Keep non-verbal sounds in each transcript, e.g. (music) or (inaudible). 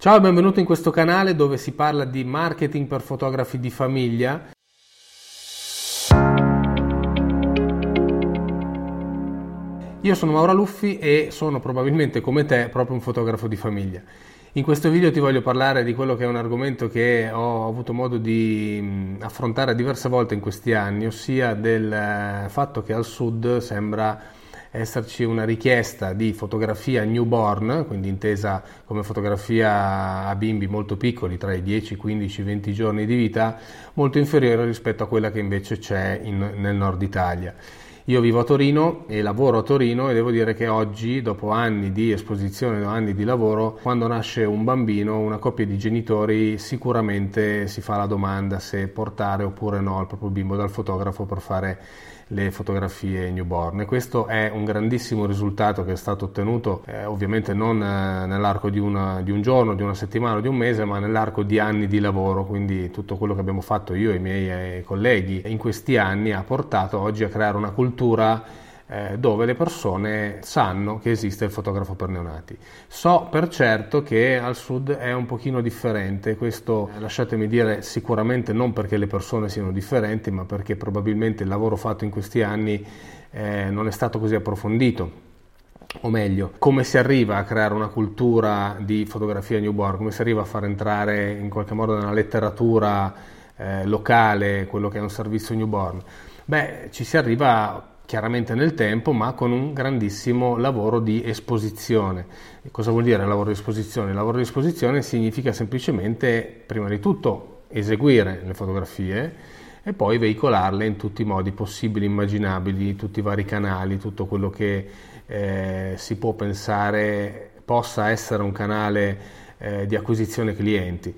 Ciao e benvenuto in questo canale dove si parla di marketing per fotografi di famiglia. Io sono Maura Luffi e sono probabilmente come te proprio un fotografo di famiglia. In questo video ti voglio parlare di quello che è un argomento che ho avuto modo di affrontare diverse volte in questi anni, ossia del eh, fatto che al sud sembra esserci una richiesta di fotografia newborn, quindi intesa come fotografia a bimbi molto piccoli, tra i 10, 15, 20 giorni di vita, molto inferiore rispetto a quella che invece c'è in, nel nord Italia. Io vivo a Torino e lavoro a Torino e devo dire che oggi, dopo anni di esposizione, anni di lavoro, quando nasce un bambino, una coppia di genitori sicuramente si fa la domanda se portare oppure no il proprio bimbo dal fotografo per fare le fotografie newborn. E questo è un grandissimo risultato che è stato ottenuto eh, ovviamente non eh, nell'arco di, una, di, un giorno, di una settimana, di un mese, ma nell'arco di anni di lavoro, quindi tutto quello che abbiamo fatto io e i miei eh, colleghi in questi anni ha portato oggi a creare una cultura eh, dove le persone sanno che esiste il fotografo per neonati. So per certo che al sud è un pochino differente, questo lasciatemi dire sicuramente non perché le persone siano differenti, ma perché probabilmente il lavoro fatto in questi anni eh, non è stato così approfondito o meglio, come si arriva a creare una cultura di fotografia newborn, come si arriva a far entrare in qualche modo nella letteratura eh, locale quello che è un servizio newborn? Beh, ci si arriva chiaramente nel tempo, ma con un grandissimo lavoro di esposizione. E cosa vuol dire lavoro di esposizione? Lavoro di esposizione significa semplicemente, prima di tutto, eseguire le fotografie e poi veicolarle in tutti i modi possibili, immaginabili, tutti i vari canali, tutto quello che eh, si può pensare possa essere un canale eh, di acquisizione clienti.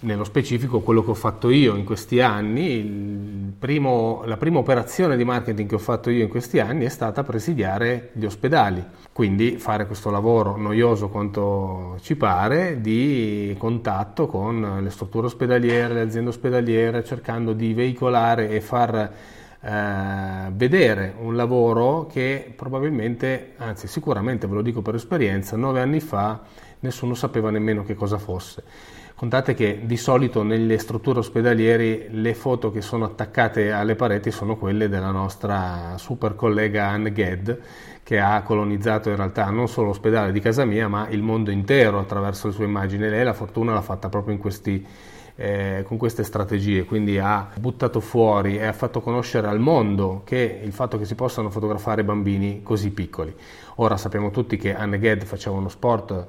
Nello specifico quello che ho fatto io in questi anni, primo, la prima operazione di marketing che ho fatto io in questi anni è stata presidiare gli ospedali, quindi fare questo lavoro noioso quanto ci pare di contatto con le strutture ospedaliere, le aziende ospedaliere, cercando di veicolare e far eh, vedere un lavoro che probabilmente, anzi sicuramente ve lo dico per esperienza, nove anni fa nessuno sapeva nemmeno che cosa fosse. Contate che di solito nelle strutture ospedaliere le foto che sono attaccate alle pareti sono quelle della nostra super collega Anne Ged che ha colonizzato in realtà non solo l'ospedale di casa mia ma il mondo intero attraverso le sue immagini. Lei la fortuna l'ha fatta proprio questi eh, con queste strategie, quindi ha buttato fuori e ha fatto conoscere al mondo che il fatto che si possano fotografare bambini così piccoli. Ora sappiamo tutti che Anne Ged faceva uno sport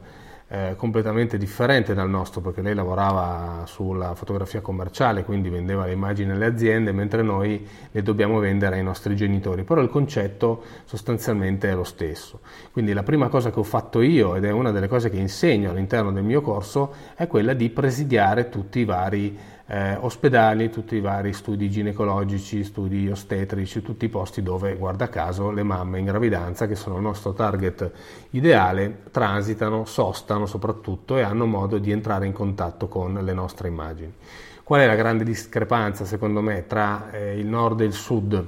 eh, completamente differente dal nostro perché lei lavorava sulla fotografia commerciale, quindi vendeva le immagini alle aziende, mentre noi le dobbiamo vendere ai nostri genitori, però il concetto sostanzialmente è lo stesso. Quindi la prima cosa che ho fatto io, ed è una delle cose che insegno all'interno del mio corso, è quella di presidiare tutti i vari eh, ospedali, tutti i vari studi ginecologici, studi ostetrici, tutti i posti dove, guarda caso, le mamme in gravidanza, che sono il nostro target ideale, transitano, sostano soprattutto e hanno modo di entrare in contatto con le nostre immagini. Qual è la grande discrepanza, secondo me, tra eh, il nord e il sud?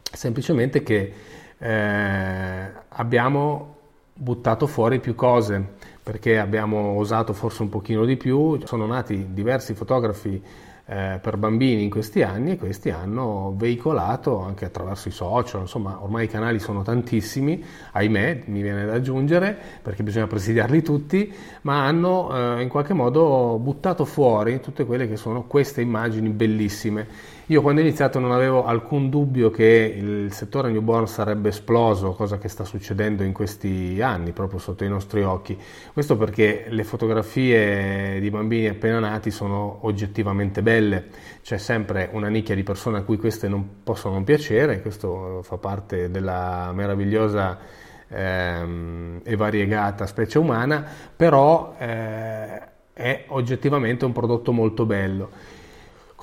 Semplicemente che eh, abbiamo buttato fuori più cose perché abbiamo osato forse un pochino di più, sono nati diversi fotografi eh, per bambini in questi anni e questi hanno veicolato anche attraverso i social, insomma ormai i canali sono tantissimi, ahimè mi viene da aggiungere perché bisogna presidiarli tutti, ma hanno eh, in qualche modo buttato fuori tutte quelle che sono queste immagini bellissime. Io quando ho iniziato non avevo alcun dubbio che il settore newborn sarebbe esploso, cosa che sta succedendo in questi anni proprio sotto i nostri occhi. Questo perché le fotografie di bambini appena nati sono oggettivamente belle belle, c'è sempre una nicchia di persone a cui queste non possono non piacere, questo fa parte della meravigliosa ehm, e variegata specie umana, però eh, è oggettivamente un prodotto molto bello.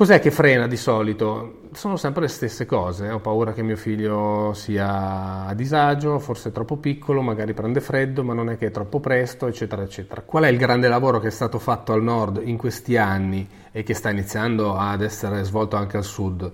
Cos'è che frena di solito? Sono sempre le stesse cose. Ho paura che mio figlio sia a disagio, forse è troppo piccolo, magari prende freddo, ma non è che è troppo presto, eccetera, eccetera. Qual è il grande lavoro che è stato fatto al nord in questi anni e che sta iniziando ad essere svolto anche al sud?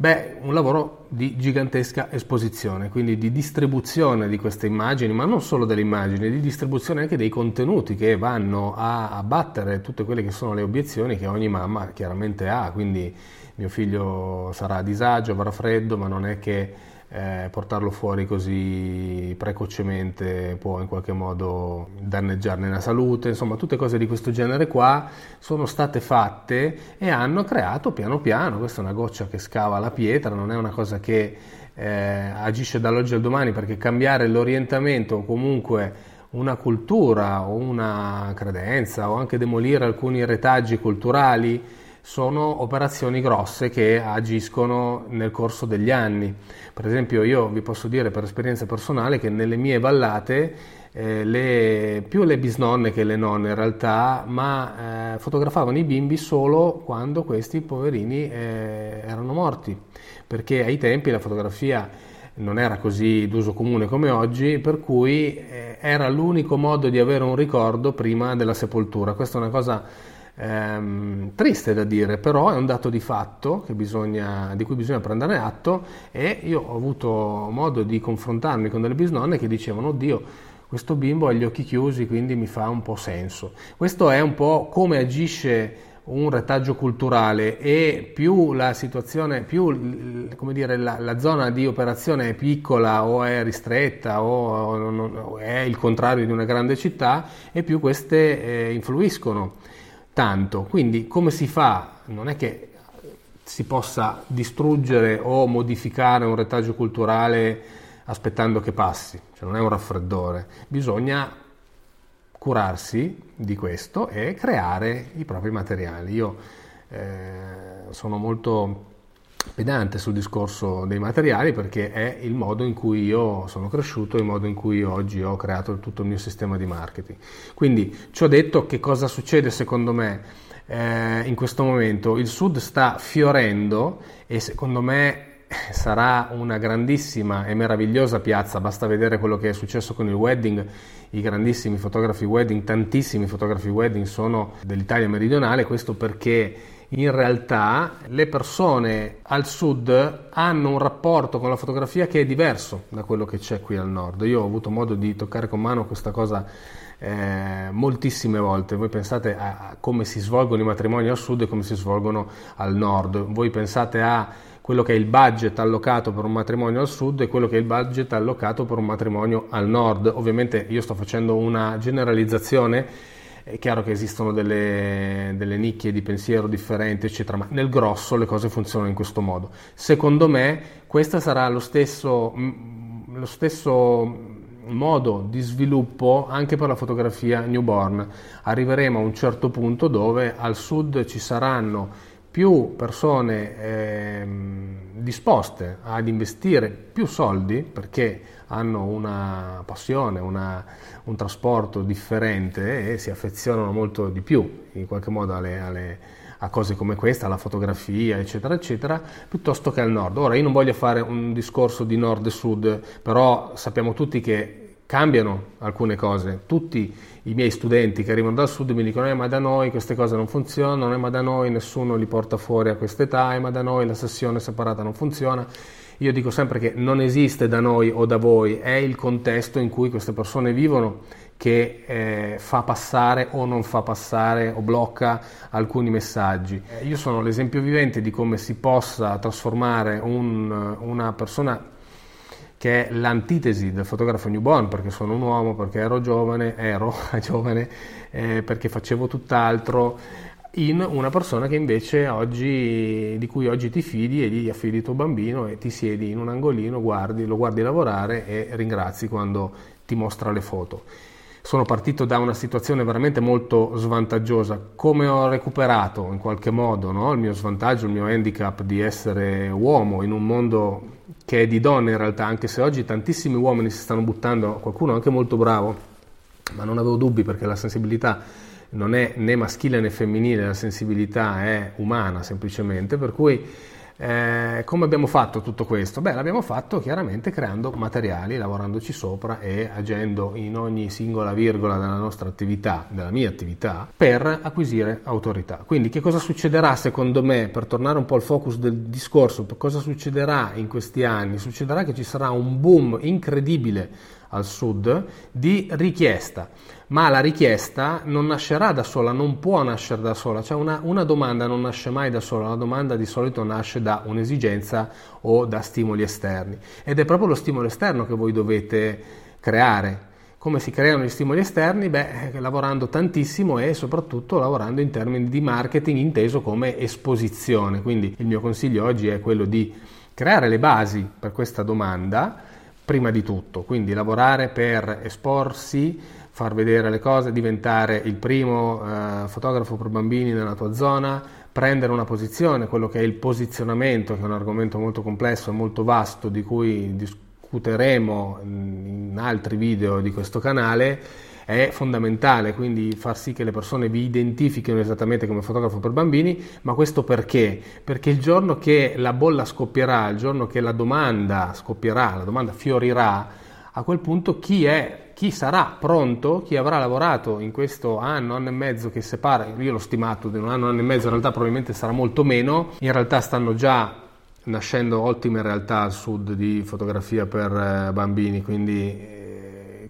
Beh, un lavoro di gigantesca esposizione, quindi di distribuzione di queste immagini, ma non solo delle immagini, di distribuzione anche dei contenuti che vanno a abbattere tutte quelle che sono le obiezioni che ogni mamma chiaramente ha, quindi mio figlio sarà a disagio, avrà freddo, ma non è che eh, portarlo fuori così precocemente può in qualche modo danneggiarne la salute, insomma tutte cose di questo genere qua sono state fatte e hanno creato piano piano, questa è una goccia che scava la pietra, non è una cosa che eh, agisce dall'oggi al domani perché cambiare l'orientamento o comunque una cultura o una credenza o anche demolire alcuni retaggi culturali sono operazioni grosse che agiscono nel corso degli anni. Per esempio io vi posso dire per esperienza personale che nelle mie vallate eh, le, più le bisnonne che le nonne in realtà, ma eh, fotografavano i bimbi solo quando questi poverini eh, erano morti, perché ai tempi la fotografia non era così d'uso comune come oggi, per cui eh, era l'unico modo di avere un ricordo prima della sepoltura. Questa è una cosa ehm, triste da dire, però è un dato di fatto bisogna, di cui bisogna prendere atto e io ho avuto modo di confrontarmi con delle bisnonne che dicevano, oddio, questo bimbo ha gli occhi chiusi, quindi mi fa un po' senso. Questo è un po' come agisce un retaggio culturale e più la situazione, più dire, la, la, zona di operazione è piccola o è ristretta o, o, o, è il contrario di una grande città e più queste eh, influiscono tanto. Quindi come si fa? Non è che si possa distruggere o modificare un retaggio culturale aspettando che passi, cioè non è un raffreddore, bisogna curarsi di questo e creare i propri materiali. Io eh, sono molto pedante sul discorso dei materiali perché è il modo in cui io sono cresciuto, il modo in cui oggi ho creato tutto il mio sistema di marketing. Quindi ci ho detto che cosa succede secondo me eh, in questo momento. Il Sud sta fiorendo e secondo me sarà una grandissima e meravigliosa piazza, basta vedere quello che è successo con il wedding, i grandissimi fotografi wedding, tantissimi fotografi wedding sono dell'Italia meridionale, questo perché in realtà le persone al sud hanno un rapporto con la fotografia che è diverso da quello che c'è qui al nord. Io ho avuto modo di toccare con mano questa cosa eh, moltissime volte. Voi pensate a come si svolgono i matrimoni al sud e come si svolgono al nord. Voi pensate a quello che è il budget allocato per un matrimonio al sud e quello che è il budget allocato per un matrimonio al nord. Ovviamente io sto facendo una generalizzazione è chiaro che esistono delle, delle, nicchie di pensiero differenti, eccetera, ma nel grosso le cose funzionano in questo modo. Secondo me, questo sarà lo stesso, lo stesso modo di sviluppo anche per la fotografia newborn. Arriveremo a un certo punto dove al sud ci saranno più persone eh, disposte ad investire più soldi perché hanno una passione, una, un trasporto differente e si affezionano molto di più in qualche modo alle, alle, a cose come questa, alla fotografia, eccetera, eccetera, piuttosto che al nord. Ora io non voglio fare un discorso di nord e sud, però sappiamo tutti che cambiano alcune cose. Tutti i miei studenti che arrivano dal sud mi dicono: eh, ma da noi queste cose non funzionano, eh, ma da noi nessuno li porta fuori a quest'età, eh, ma da noi la sessione separata non funziona. Io dico sempre che non esiste da noi o da voi, è il contesto in cui queste persone vivono che eh, fa passare o non fa passare o blocca alcuni messaggi. Io sono l'esempio vivente di come si possa trasformare un, una persona che è l'antitesi del fotografo newborn, perché sono un uomo, perché ero giovane, ero (laughs) giovane, eh, perché facevo tutt'altro in una persona che invece oggi, di cui oggi ti fidi e gli affidi tuo bambino e ti siedi in un angolino, guardi, lo guardi lavorare e ringrazi quando ti mostra le foto. Sono partito da una situazione veramente molto svantaggiosa. Come ho recuperato in qualche modo no? il mio svantaggio, il mio handicap di essere uomo in un mondo che è di donne in realtà, anche se oggi tantissimi uomini si stanno buttando, qualcuno anche molto bravo, ma non avevo dubbi perché la sensibilità non è né maschile né femminile, la sensibilità è umana semplicemente, per cui Eh, come abbiamo fatto tutto questo? Beh, l'abbiamo fatto chiaramente creando materiali, lavorandoci sopra e agendo in ogni singola virgola della nostra attività, della mia attività, per acquisire autorità. Quindi che cosa succederà secondo me, per tornare un po' al focus del discorso, cosa succederà in questi anni? Succederà che ci sarà un boom incredibile al sud di richiesta, ma la richiesta non nascerà da sola, non può nascere da sola, cioè una, una, domanda non nasce mai da sola, la domanda di solito nasce da un'esigenza o da stimoli esterni ed è proprio lo stimolo esterno che voi dovete creare. Come si creano gli stimoli esterni? Beh, lavorando tantissimo e soprattutto lavorando in termini di marketing inteso come esposizione. Quindi il mio consiglio oggi è quello di creare le basi per questa domanda prima di tutto, quindi lavorare per esporsi, far vedere le cose, diventare il primo eh, fotografo per bambini nella tua zona, prendere una posizione, quello che è il posizionamento, che è un argomento molto complesso e molto vasto di cui discuteremo in altri video di questo canale è fondamentale, quindi far sì che le persone vi identifichino esattamente come fotografo per bambini, ma questo perché? Perché il giorno che la bolla scoppierà, il giorno che la domanda scoppierà, la domanda fiorirà, a quel punto chi è chi sarà pronto, chi avrà lavorato in questo anno, anno e mezzo che separa, io l'ho stimato di un anno, anno e mezzo, in realtà probabilmente sarà molto meno, in realtà stanno già nascendo ottime realtà al sud di fotografia per eh, bambini, quindi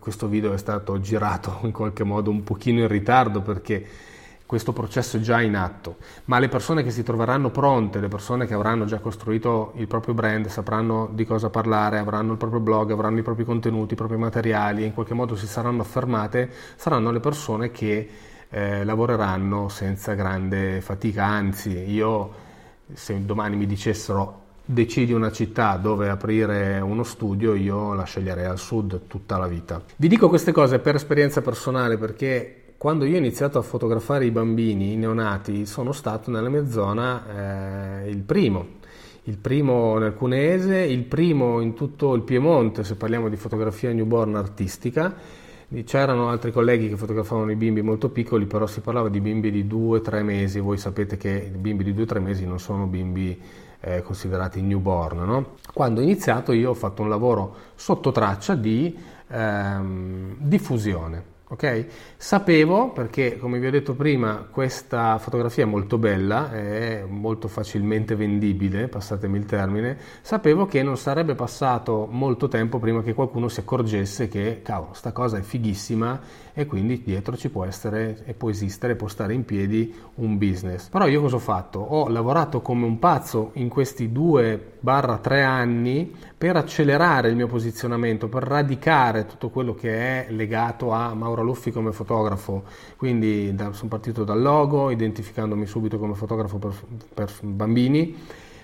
questo video è stato girato in qualche modo un pochino in ritardo perché questo processo è già in atto, ma le persone che si troveranno pronte, le persone che avranno già costruito il proprio brand, sapranno di cosa parlare, avranno il proprio blog, avranno i propri contenuti, i propri materiali, in qualche modo si saranno affermate, saranno le persone che eh, lavoreranno senza grande fatica, anzi io se domani mi dicessero decidi una città dove aprire uno studio, io la sceglierei al sud tutta la vita. Vi dico queste cose per esperienza personale perché quando io ho iniziato a fotografare i bambini, i neonati, sono stato nella mia zona eh, il primo. Il primo nel Cuneese, il primo in tutto il Piemonte, se parliamo di fotografia newborn artistica. C'erano altri colleghi che fotografavano i bimbi molto piccoli, però si parlava di bimbi di 2-3 mesi. Voi sapete che i bimbi di 2-3 mesi non sono bimbi eh, considerati newborn. No? Quando ho iniziato io ho fatto un lavoro sotto traccia di ehm, diffusione. Okay? Sapevo, perché come vi ho detto prima, questa fotografia è molto bella, è molto facilmente vendibile, passatemi il termine, sapevo che non sarebbe passato molto tempo prima che qualcuno si accorgesse che, cavolo, sta cosa è fighissima e quindi dietro ci può essere e può esistere, può stare in piedi un business. Però io cosa ho fatto? Ho lavorato come un pazzo in questi due barra tre anni per accelerare il mio posizionamento, per radicare tutto quello che è legato a Mauro Luffi come fotografo. Quindi da, sono partito dal logo, identificandomi subito come fotografo per, per bambini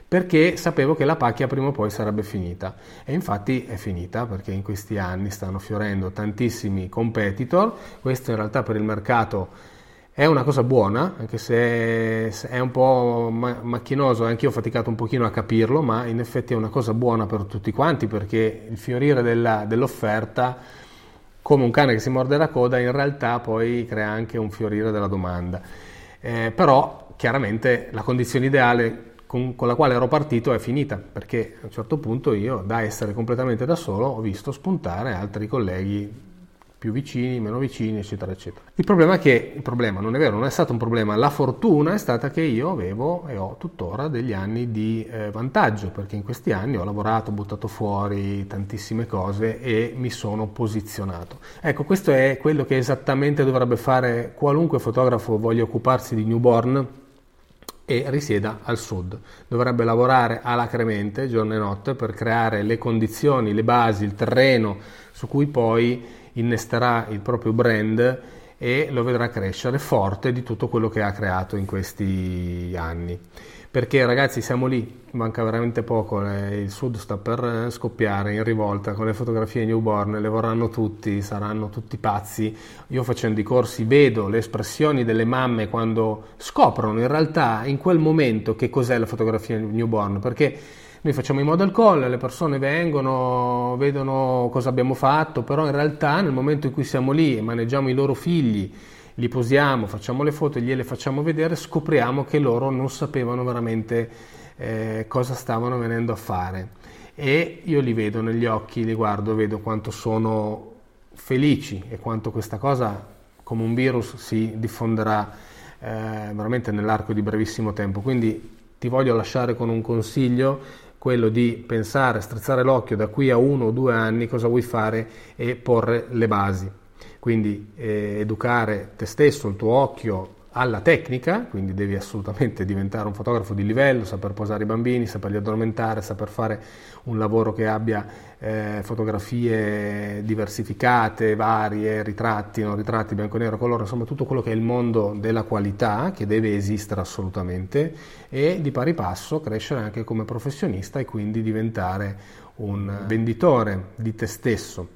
perché sapevo che la pacchia prima o poi sarebbe finita. E infatti è finita perché in questi anni stanno fiorendo tantissimi competitor, questo in realtà per il mercato è una cosa buona, anche se è un po' macchinoso, anche io ho faticato un pochino a capirlo, ma in effetti è una cosa buona per tutti quanti perché il fiorire della, dell'offerta, come un cane che si morde la coda, in realtà poi crea anche un fiorire della domanda. Eh, però chiaramente la condizione ideale con, con, la quale ero partito è finita, perché a un certo punto io, da essere completamente da solo, ho visto spuntare altri colleghi più vicini, meno vicini, eccetera, eccetera. Il problema è che, il problema non è vero, non è stato un problema, la fortuna è stata che io avevo e ho tuttora degli anni di eh, vantaggio, perché in questi anni ho lavorato, ho buttato fuori tantissime cose e mi sono posizionato. Ecco, questo è quello che esattamente dovrebbe fare qualunque fotografo voglia occuparsi di newborn e risieda al sud. Dovrebbe lavorare alacremente giorno e notte per creare le condizioni, le basi, il terreno su cui poi innesterà il proprio brand e lo vedrà crescere forte di tutto quello che ha creato in questi anni perché ragazzi siamo lì, manca veramente poco, il sud sta per scoppiare in rivolta con le fotografie newborn, le vorranno tutti, saranno tutti pazzi. Io facendo i corsi vedo le espressioni delle mamme quando scoprono in realtà in quel momento che cos'è la fotografia newborn, perché noi facciamo i model call, le persone vengono, vedono cosa abbiamo fatto, però in realtà nel momento in cui siamo lì e maneggiamo i loro figli, li posiamo, facciamo le foto, gliele facciamo vedere, scopriamo che loro non sapevano veramente eh, cosa stavano venendo a fare e io li vedo negli occhi, li guardo, vedo quanto sono felici e quanto questa cosa come un virus si diffonderà eh, veramente nell'arco di brevissimo tempo. Quindi ti voglio lasciare con un consiglio, quello di pensare, strizzare l'occhio da qui a uno o due anni cosa vuoi fare e porre le basi. Quindi eh, educare te stesso, il tuo occhio alla tecnica, quindi devi assolutamente diventare un fotografo di livello, saper posare i bambini, saperli addormentare, saper fare un lavoro che abbia eh, fotografie diversificate, varie, ritratti, non ritratti, bianco e nero, colore, insomma tutto quello che è il mondo della qualità che deve esistere assolutamente e di pari passo crescere anche come professionista e quindi diventare un venditore di te stesso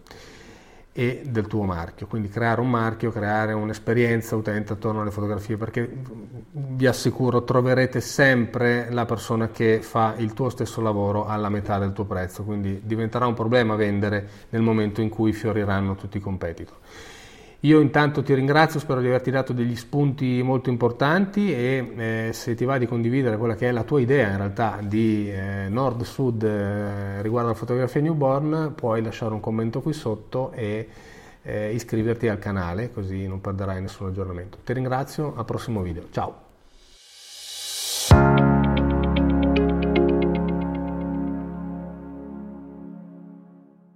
e del tuo marchio, quindi creare un marchio, creare un'esperienza utente attorno alle fotografie, perché vi assicuro troverete sempre la persona che fa il tuo stesso lavoro alla metà del tuo prezzo, quindi diventerà un problema vendere nel momento in cui fioriranno tutti i competitor. Io intanto ti ringrazio, spero di averti dato degli spunti molto importanti e eh, se ti va di condividere quella che è la tua idea in realtà di eh, nord-sud eh, riguardo alla fotografia newborn, puoi lasciare un commento qui sotto e eh, iscriverti al canale così non perderai nessun aggiornamento. Ti ringrazio, al prossimo video, ciao!